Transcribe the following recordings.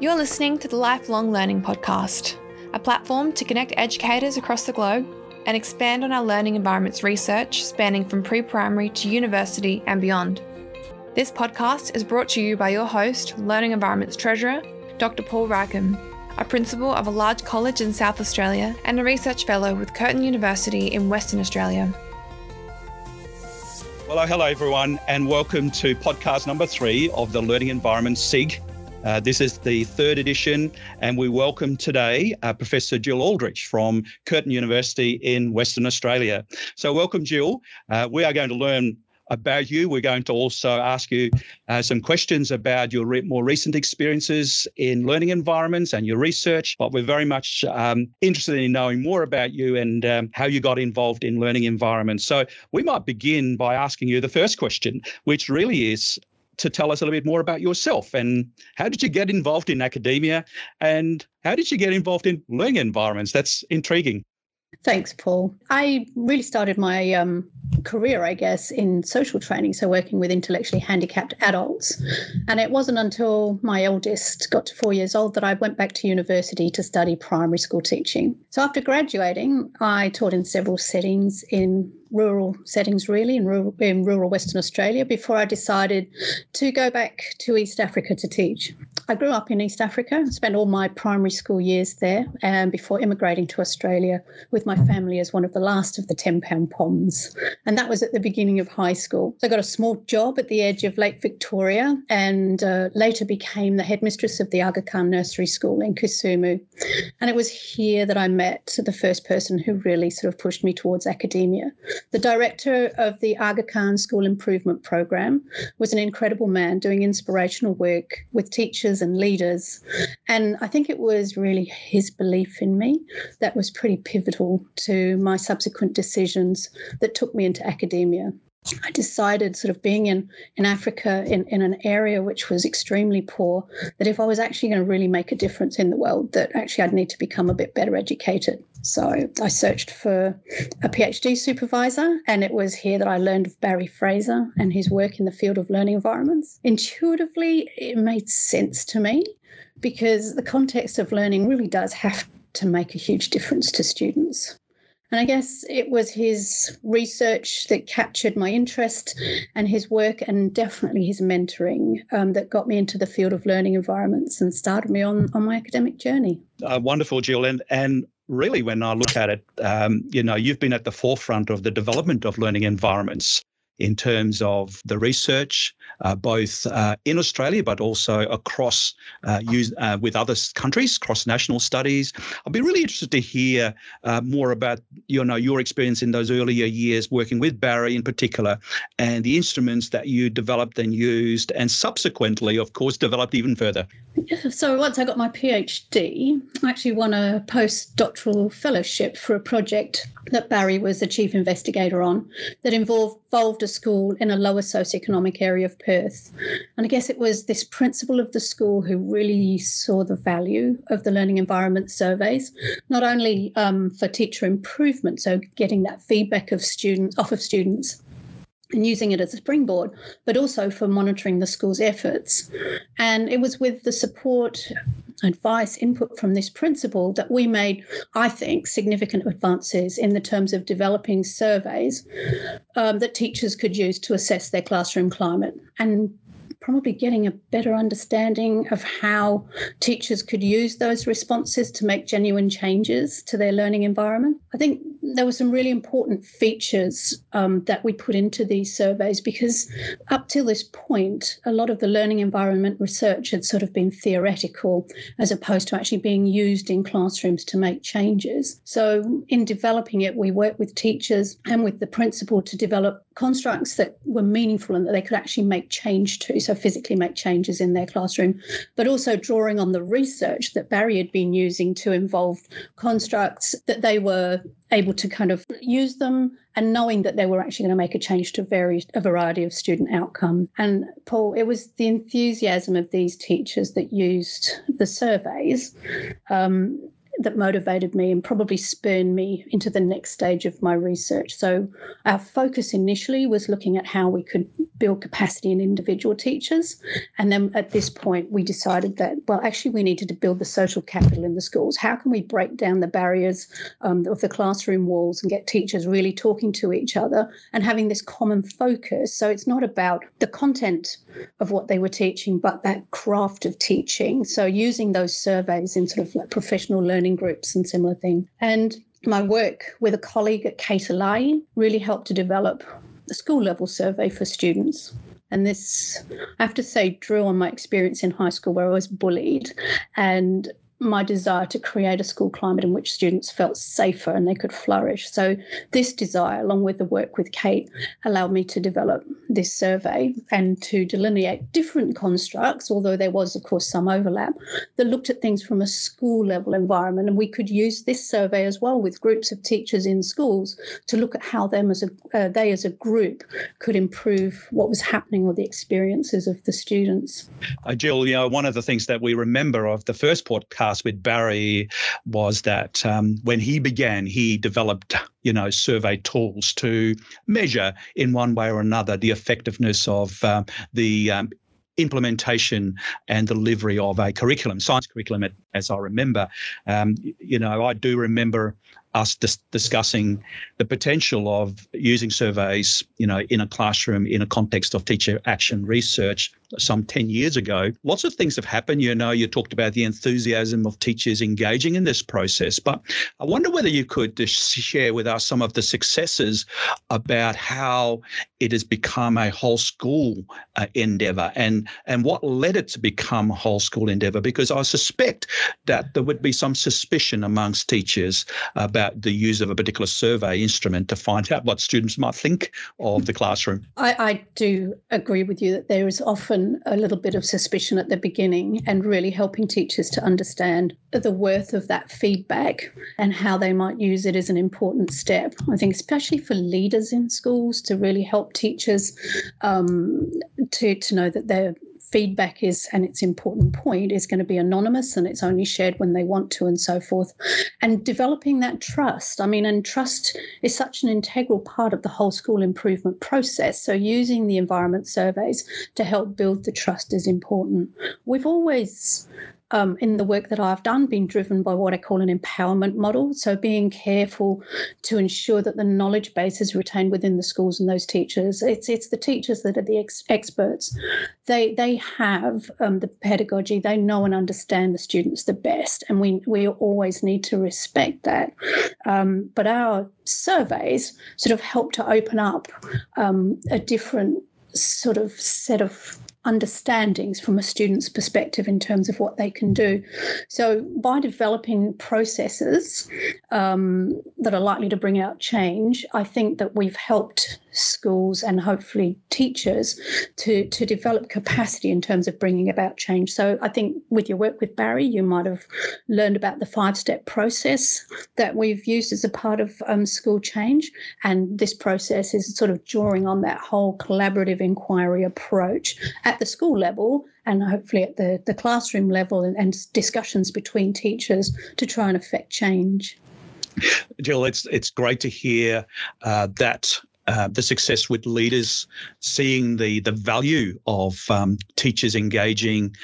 You're listening to the Lifelong Learning Podcast, a platform to connect educators across the globe and expand on our learning environments research spanning from pre primary to university and beyond. This podcast is brought to you by your host, Learning Environments Treasurer, Dr. Paul Rackham, a principal of a large college in South Australia and a research fellow with Curtin University in Western Australia. Well, hello everyone, and welcome to podcast number three of the Learning Environment SIG uh, this is the third edition, and we welcome today uh, Professor Jill Aldridge from Curtin University in Western Australia. So, welcome, Jill. Uh, we are going to learn about you. We're going to also ask you uh, some questions about your re- more recent experiences in learning environments and your research. But we're very much um, interested in knowing more about you and um, how you got involved in learning environments. So we might begin by asking you the first question, which really is to tell us a little bit more about yourself and how did you get involved in academia and how did you get involved in learning environments? That's intriguing. Thanks, Paul. I really started my um, career, I guess, in social training, so working with intellectually handicapped adults. And it wasn't until my eldest got to four years old that I went back to university to study primary school teaching. So after graduating, I taught in several settings in rural settings, really, in rural, in rural Western Australia, before I decided to go back to East Africa to teach. I grew up in East Africa, spent all my primary school years there, and before immigrating to Australia with my family as one of the last of the 10 pound poms. And that was at the beginning of high school. So I got a small job at the edge of Lake Victoria and uh, later became the headmistress of the Aga Khan Nursery School in Kisumu. And it was here that I met the first person who really sort of pushed me towards academia. The director of the Aga Khan School Improvement Program was an incredible man doing inspirational work with teachers and leaders. And I think it was really his belief in me that was pretty pivotal to my subsequent decisions that took me into academia. I decided, sort of being in, in Africa, in, in an area which was extremely poor, that if I was actually going to really make a difference in the world, that actually I'd need to become a bit better educated. So I searched for a PhD supervisor, and it was here that I learned of Barry Fraser and his work in the field of learning environments. Intuitively, it made sense to me because the context of learning really does have to make a huge difference to students. And I guess it was his research that captured my interest and his work, and definitely his mentoring um, that got me into the field of learning environments and started me on, on my academic journey. Uh, wonderful, Jill. And, and really, when I look at it, um, you know, you've been at the forefront of the development of learning environments in terms of the research, uh, both uh, in Australia but also across uh, use, uh, with other countries, cross-national studies. I'd be really interested to hear uh, more about you know your experience in those earlier years working with Barry in particular, and the instruments that you developed and used, and subsequently, of course, developed even further. So once I got my PhD, I actually won a postdoctoral fellowship for a project that Barry was the chief investigator on that involved, involved a school in a lower socioeconomic area of Perth. And I guess it was this principal of the school who really saw the value of the learning environment surveys, not only um, for teacher improvement, so getting that feedback of students off of students and using it as a springboard, but also for monitoring the school's efforts. And it was with the support, advice, input from this principal that we made, I think, significant advances in the terms of developing surveys um, that teachers could use to assess their classroom climate. And probably getting a better understanding of how teachers could use those responses to make genuine changes to their learning environment. I think there were some really important features um, that we put into these surveys because up till this point, a lot of the learning environment research had sort of been theoretical as opposed to actually being used in classrooms to make changes. So, in developing it, we worked with teachers and with the principal to develop constructs that were meaningful and that they could actually make change to, so physically make changes in their classroom, but also drawing on the research that Barry had been using to involve constructs that they were able to kind of use them and knowing that they were actually going to make a change to various, a variety of student outcome. And Paul, it was the enthusiasm of these teachers that used the surveys um, that motivated me and probably spurred me into the next stage of my research. So, our focus initially was looking at how we could build capacity in individual teachers. And then at this point, we decided that, well, actually, we needed to build the social capital in the schools. How can we break down the barriers um, of the classroom walls and get teachers really talking to each other and having this common focus? So, it's not about the content of what they were teaching, but that craft of teaching. So, using those surveys in sort of like professional learning groups and similar things. And my work with a colleague at Kate really helped to develop a school level survey for students. And this, I have to say, drew on my experience in high school where I was bullied and my desire to create a school climate in which students felt safer and they could flourish. So, this desire, along with the work with Kate, allowed me to develop this survey and to delineate different constructs, although there was, of course, some overlap, that looked at things from a school level environment. And we could use this survey as well with groups of teachers in schools to look at how them as a, uh, they as a group could improve what was happening or the experiences of the students. Uh, Jill, you know, one of the things that we remember of the first podcast podcast with Barry was that um, when he began, he developed you know survey tools to measure in one way or another the effectiveness of uh, the um, implementation and delivery of a curriculum, science curriculum, as I remember. Um, you know, I do remember us dis- discussing the potential of using surveys, you know, in a classroom in a context of teacher action research some 10 years ago. Lots of things have happened. You know, you talked about the enthusiasm of teachers engaging in this process, but I wonder whether you could share with us some of the successes about how it has become a whole school uh, endeavor and, and what led it to become a whole school endeavor, because I suspect that there would be some suspicion amongst teachers about the use of a particular survey instrument to find out what students might think of the classroom. I, I do agree with you that there is often often a little bit of suspicion at the beginning and really helping teachers to understand the worth of that feedback and how they might use it is an important step. I think, especially for leaders in schools, to really help teachers um, to, to know that they're feedback is, and its important point, is going to be anonymous and it's only shared when they want to and so forth. And developing that trust. I mean, and trust is such an integral part of the whole school improvement process. So using the environment surveys to help build the trust is important. We've always um, in the work that I've done been driven by what I call an empowerment model. So being careful to ensure that the knowledge base is retained within the schools and those teachers. It's it's the teachers that are the ex- experts. They they have um, the pedagogy. They know and understand the students the best, and we we always need to respect that. Um, but our surveys sort of help to open up um, a different sort of set of understandings from a student's perspective in terms of what they can do. So, by developing processes um, that are likely to bring out change, I think that we've helped schools and hopefully teachers to, to develop capacity in terms of bringing about change. So, I think with your work with Barry, you might have learned about the five step process that we've used as a part of um, school change. And this process is sort of drawing on that whole collaborative inquiry approach at the school level and hopefully at the, the classroom level and, and discussions between teachers to try and affect change. Jill, it's it's great to hear uh, that uh, the success with leaders seeing the the value of um, teachers engaging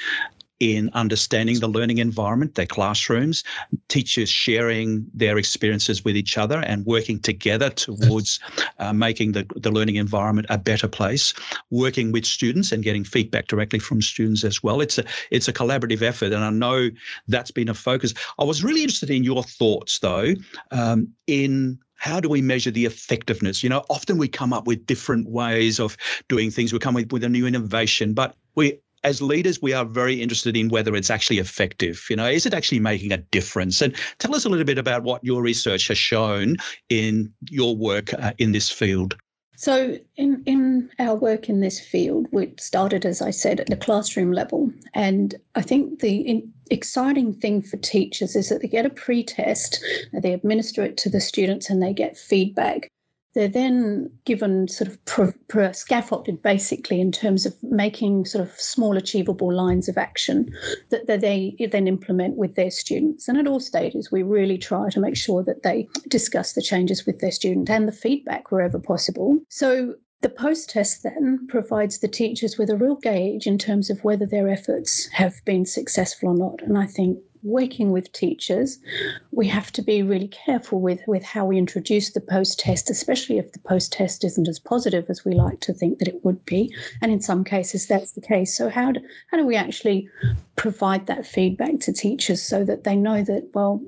in understanding the learning environment, their classrooms, teachers sharing their experiences with each other and working together towards uh, making the, the learning environment a better place, working with students and getting feedback directly from students as well. It's a it's a collaborative effort, and I know that's been a focus. I was really interested in your thoughts though, um, in how do we measure the effectiveness? You know, often we come up with different ways of doing things. We come up with a new innovation, but we as leaders, we are very interested in whether it's actually effective. You know, is it actually making a difference? And tell us a little bit about what your research has shown in your work uh, in this field. So, in, in our work in this field, we started, as I said, at the classroom level. And I think the in, exciting thing for teachers is that they get a pre test, they administer it to the students, and they get feedback they're then given sort of pro, pro scaffolded basically in terms of making sort of small achievable lines of action that, that they then implement with their students. And at all stages, we really try to make sure that they discuss the changes with their student and the feedback wherever possible. So the post test then provides the teachers with a real gauge in terms of whether their efforts have been successful or not. And I think working with teachers, we have to be really careful with, with how we introduce the post test, especially if the post test isn't as positive as we like to think that it would be. And in some cases, that's the case. So, how do, how do we actually provide that feedback to teachers so that they know that, well,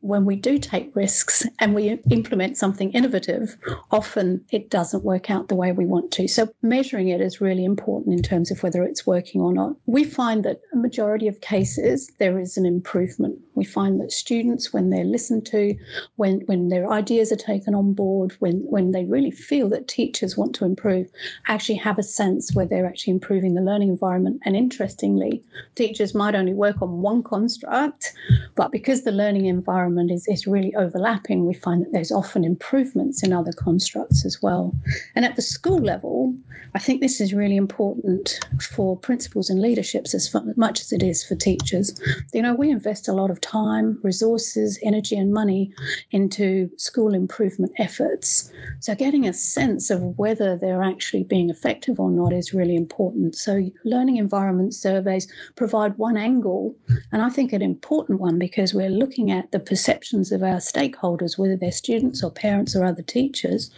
when we do take risks and we implement something innovative, often it doesn't work out the way we want to. So, measuring it is really important in terms of whether it's working or not. We find that a majority of cases there is an improvement. We find that students, when they're listened to, when, when their ideas are taken on board, when, when they really feel that teachers want to improve, actually have a sense where they're actually improving the learning environment. And interestingly, teachers might only work on one construct, but because the learning environment is, is really overlapping, we find that there's often improvements in other constructs as well. And at the school level, I think this is really important for principals and leaderships as much as it is for teachers. You know, we invest a lot of time, resources, energy, and money into school improvement efforts. So getting a sense of whether they're actually being effective or not is really important. So learning environment surveys provide one angle, and I think an important one because we're looking at the perceptions of our stakeholders, whether they're students or parents or other teachers.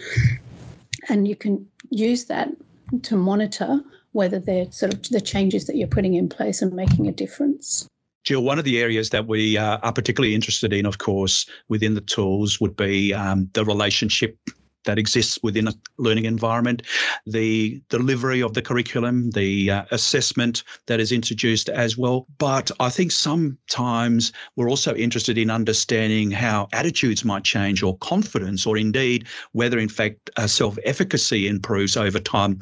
And you can use that to monitor whether they're sort of the changes that you're putting in place and making a difference. Jill, one of the areas that we uh, are particularly interested in, of course, within the tools would be um, the relationship that exists within a learning environment, the delivery of the curriculum, the uh, assessment that is introduced as well. But I think sometimes we're also interested in understanding how attitudes might change or confidence, or indeed whether, in fact, uh, self efficacy improves over time.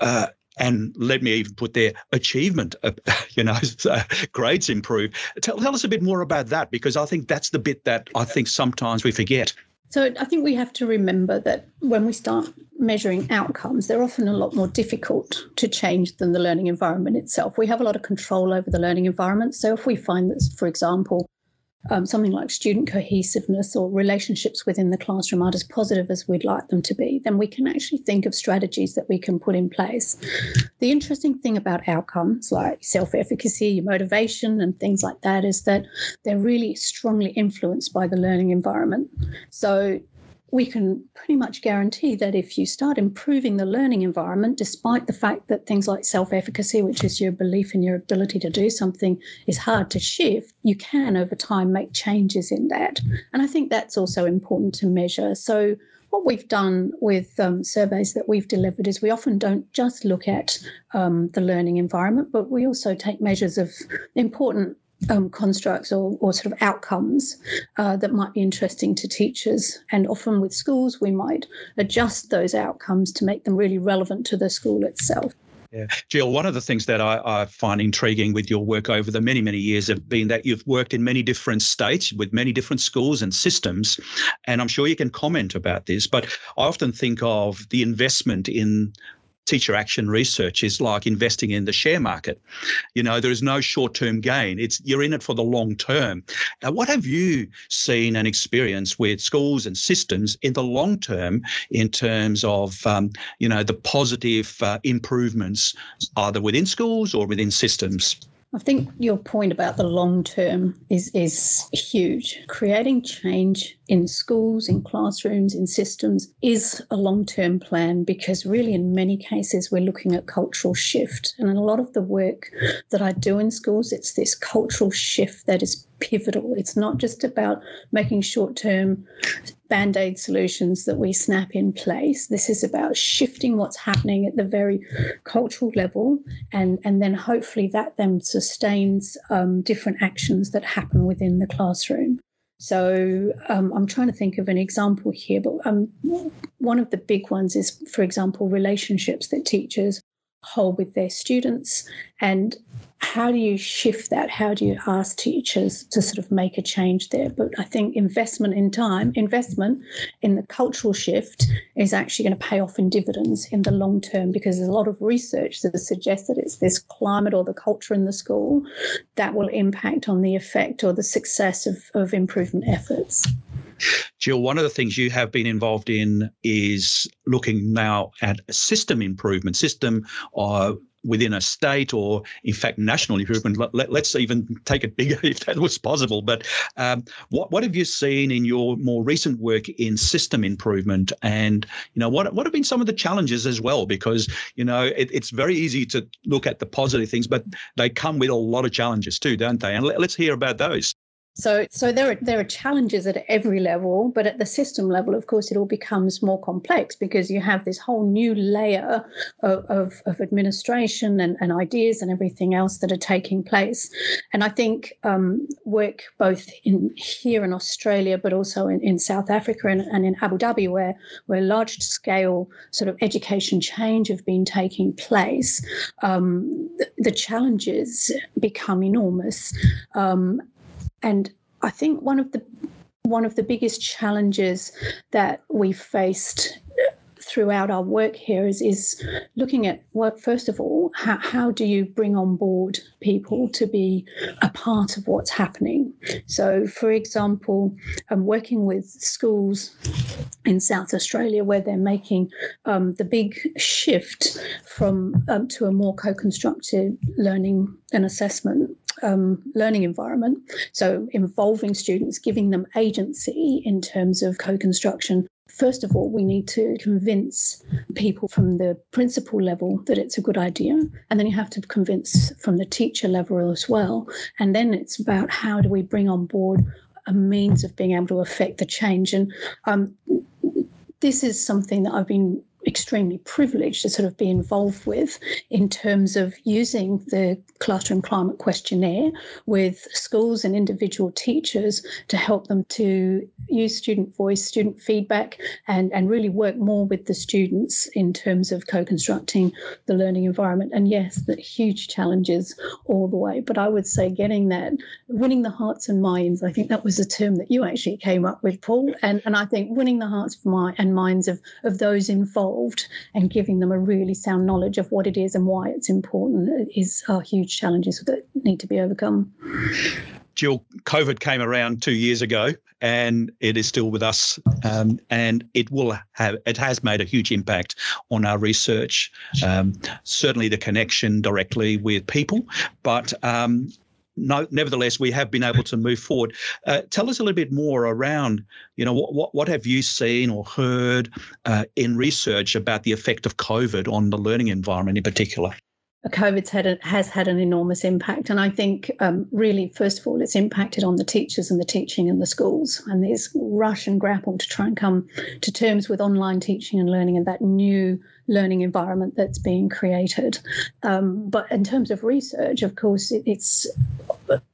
Uh, and let me even put their achievement uh, you know grades improve tell, tell us a bit more about that because i think that's the bit that i think sometimes we forget so I think we have to remember that when we start measuring outcomes, they're often a lot more difficult to change than the learning environment itself. We have a lot of control over the learning environment. So if we find that, for example, um, something like student cohesiveness or relationships within the classroom aren't as positive as we'd like them to be, then we can actually think of strategies that we can put in place. The interesting thing about outcomes like self efficacy, your motivation, and things like that is that they're really strongly influenced by the learning environment. So we can pretty much guarantee that if you start improving the learning environment, despite the fact that things like self efficacy, which is your belief in your ability to do something, is hard to shift, you can over time make changes in that. And I think that's also important to measure. So, what we've done with um, surveys that we've delivered is we often don't just look at um, the learning environment, but we also take measures of important um, constructs or, or, sort of outcomes uh, that might be interesting to teachers. And often with schools, we might adjust those outcomes to make them really relevant to the school itself. Yeah. Jill, one of the things that I, I, find intriguing with your work over the many, many years have been that you've worked in many different states with many different schools and systems. And I'm sure you can comment about this, but I often think of the investment in teacher action research is like investing in the share market. You know, there is no short-term gain. It's you're in it for the long term. Now, what have you seen and experienced with schools and systems in the long term in terms of um, you know the positive uh, improvements either within schools or within systems? I think your point about the long term is is huge. Creating change in schools, in classrooms, in systems is a long term plan because really in many cases we're looking at cultural shift. And in a lot of the work that I do in schools, it's this cultural shift that is pivotal. It's not just about making short term band aid solutions that we snap in place. This is about shifting what's happening at the very cultural level, and, and then hopefully that then sustains um, different actions that happen within the classroom. So um, I'm trying to think of an example here, but um, one of the big ones is, for example, relationships that teachers hold with their students and how do you shift that? How do you ask teachers to sort of make a change there? But I think investment in time, investment in the cultural shift is actually going to pay off in dividends in the long term because there's a lot of research that suggests that it's this climate or the culture in the school that will impact on the effect or the success of, of improvement efforts. Jill, one of the things you have been involved in is looking now at a system improvement, system uh, within a state or, in fact, national improvement. Let, us even take it bigger if that was possible. But um, what what have you seen in your more recent work in system improvement, and you know what what have been some of the challenges as well? Because you know it, it's very easy to look at the positive things, but they come with a lot of challenges too, don't they? And let, let's hear about those. So, so there are there are challenges at every level, but at the system level, of course, it all becomes more complex because you have this whole new layer of, of, of administration and, and ideas and everything else that are taking place. And I think um, work both in here in Australia, but also in, in South Africa and, and in Abu Dhabi, where where large scale sort of education change have been taking place, um, the, the, challenges become enormous. Um, and I think one of the one of the biggest challenges that we faced throughout our work here is is looking at what first of all how, how do you bring on board people to be a part of what's happening? So for example i'm working with schools in south australia where they're making um, the big shift from um, to a more co-constructive learning and assessment um, learning environment. So, involving students, giving them agency in terms of co construction First of all, we need to convince people from the principal level that it's a good idea. And then you have to convince from the teacher level as well. And then it's about how do we bring on board a means of being able to affect the change. And um, this is something that I've been extremely privileged to sort of be involved with in terms of using the classroom climate questionnaire with schools and individual teachers to help them to use student voice, student feedback, and, and really work more with the students in terms of co constructing the learning environment. And yes, the huge challenges all the way. But I would say getting that, winning the hearts and minds, I think that was a term that you actually came up with, Paul. And, and I think winning the hearts and minds of, of those involved and giving them a really sound knowledge of what it is and why it's important is are huge challenges that need to be overcome. Jill, COVID came around two years ago, and it is still with us, um, and it will have it has made a huge impact on our research. Um, certainly, the connection directly with people, but um, no, nevertheless, we have been able to move forward. Uh, tell us a little bit more around, you know, what what, what have you seen or heard uh, in research about the effect of COVID on the learning environment in particular? COVID's had a, has had an enormous impact, and I think um, really, first of all, it's impacted on the teachers and the teaching in the schools, and there's rush and grapple to try and come to terms with online teaching and learning and that new learning environment that's being created. Um, but in terms of research, of course, it, it's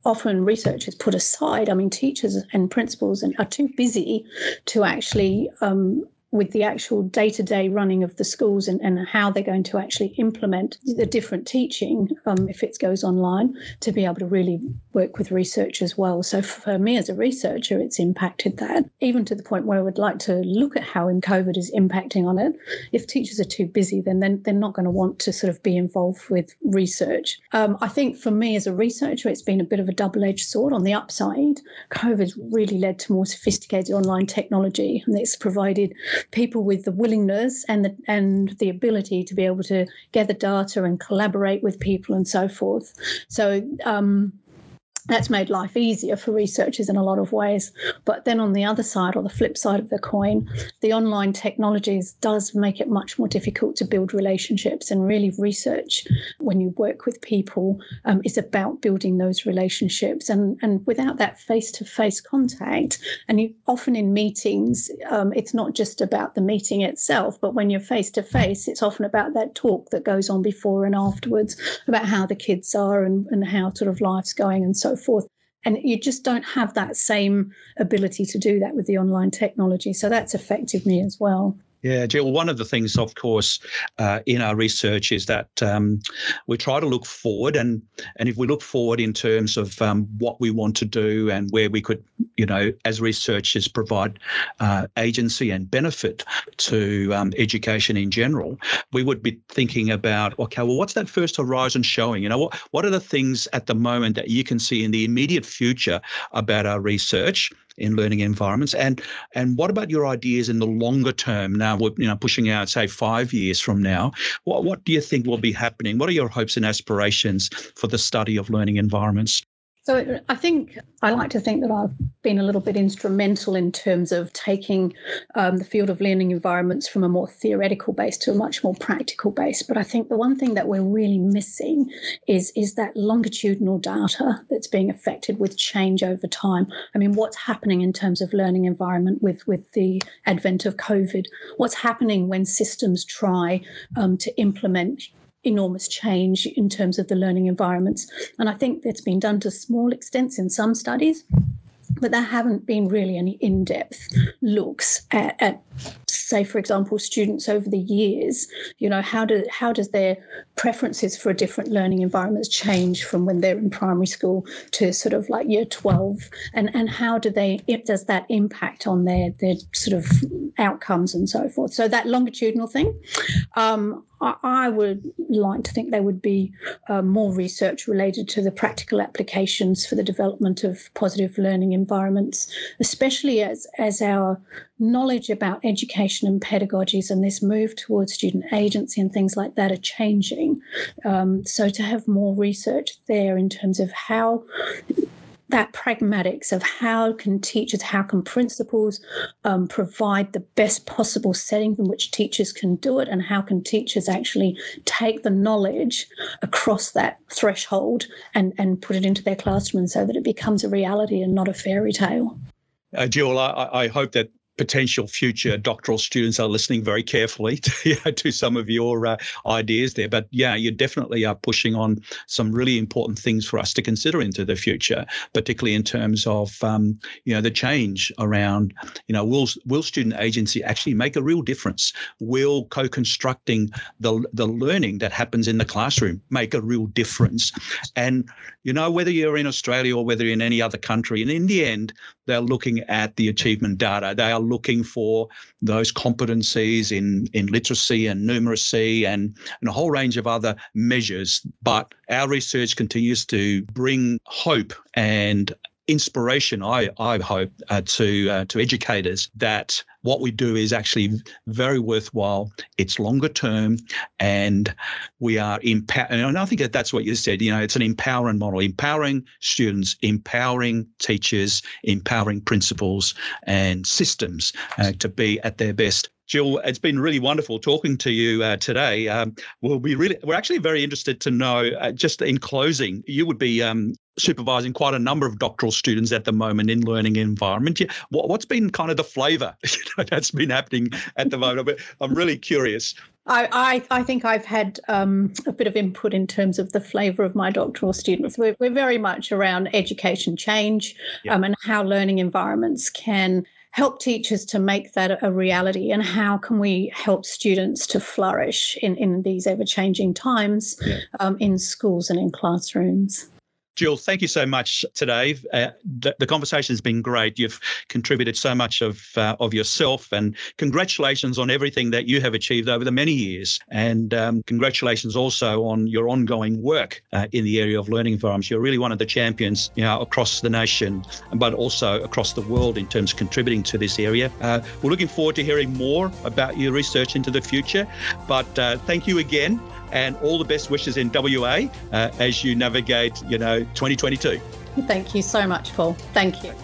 often research is put aside. I mean, teachers and principals are too busy to actually um, with the actual day to day running of the schools and, and how they're going to actually implement the different teaching um, if it goes online to be able to really work with research as well. So for me as a researcher, it's impacted that even to the point where I would like to look at how COVID is impacting on it. If teachers are too busy, then they're, they're not going to want to sort of be involved with research. Um, I think for me as a researcher, it's been a bit of a double edged sword. On the upside, COVID's really led to more sophisticated online technology and it's provided people with the willingness and the and the ability to be able to gather data and collaborate with people and so forth. So um, that's made life easier for researchers in a lot of ways. But then on the other side, or the flip side of the coin, the online technologies does make it much more difficult to build relationships and really research when you work with people um, is about building those relationships. And, and without that face-to-face contact, and you, often in meetings, um, it's not just about the meeting itself, but when you're face-to-face, it's often about that talk that goes on before and afterwards about how the kids are and, and how sort of life's going and so forth. And you just don't have that same ability to do that with the online technology. So that's affected me as well. Yeah, Jill, one of the things, of course, uh, in our research is that um, we try to look forward. And, and if we look forward in terms of um, what we want to do and where we could, you know, as researchers provide uh, agency and benefit to um, education in general, we would be thinking about, okay, well, what's that first horizon showing? You know, what, what are the things at the moment that you can see in the immediate future about our research? In learning environments. And and what about your ideas in the longer term now we're you know pushing out say five years from now? What what do you think will be happening? What are your hopes and aspirations for the study of learning environments so I think I like to think that I've been a little bit instrumental in terms of taking um, the field of learning environments from a more theoretical base to a much more practical base. But I think the one thing that we're really missing is is that longitudinal data that's being affected with change over time. I mean, what's happening in terms of learning environment with with the advent of COVID? What's happening when systems try um, to implement enormous change in terms of the learning environments. And I think that's been done to small extents in some studies, but there haven't been really any in depth looks at, at, say, for example, students over the years. You know, how, do, how does their preferences for a different learning environments change from when they're in primary school to sort of like year 12? And, and how do they, does that impact on their, their sort of outcomes and so forth? So that longitudinal thing. Um, I would like to think there would be uh, more research related to the practical applications for the development of positive learning environments, especially as, as our knowledge about education and pedagogies and this move towards student agency and things like that are changing. Um, so to have more research there in terms of how that pragmatics of how can teachers, how can principals um, provide the best possible setting in which teachers can do it, and how can teachers actually take the knowledge across that threshold and, and put it into their classroom so that it becomes a reality and not a fairy tale. Uh, Jill, I, I, hope that potential future doctoral students are listening very carefully to, you know, to some of your uh, ideas there. But yeah, you definitely are pushing on some really important things for us to consider into the future, particularly in terms of um, you know the change around you know will will student agency actually make a real difference? Will co-constructing the the learning that happens in the classroom make a real difference? And you know whether you're in Australia or whether you're in any other country, and in the end, they're looking at the achievement data. They are looking for those competencies in, in literacy and numeracy and, and a whole range of other measures. But our research continues to bring hope and inspiration, I, I hope, uh, to uh, to educators that what we do is actually very worthwhile. It's longer term, and we are empowering. And I think that that's what you said. You know, it's an empowering model, empowering students, empowering teachers, empowering principals and systems uh, to be at their best. Jill, it's been really wonderful talking to you uh, today. Um, we'll be really, we're actually very interested to know, uh, just in closing, you would be um, supervising quite a number of doctoral students at the moment in learning environment. What, what's been kind of the flavour that's been happening at the moment? I'm really curious. I, I, I think I've had um, a bit of input in terms of the flavour of my doctoral students. We're, we're very much around education change yeah. um, and how learning environments can help teachers to make that a reality and how can we help students to flourish in, in these ever changing times yeah. um, in schools and in classrooms Jill, thank you so much today. Uh, the, the, conversation has been great. You've contributed so much of uh, of yourself, and congratulations on everything that you have achieved over the many years. And um, congratulations also on your ongoing work uh, in the area of learning environments. You're really one of the champions, you know, across the nation, but also across the world in terms of contributing to this area. Uh, we're looking forward to hearing more about your research into the future. But uh, thank you again and all the best wishes in WA uh, as you navigate, you know, 2022. Thank you so much, Paul. Thank you.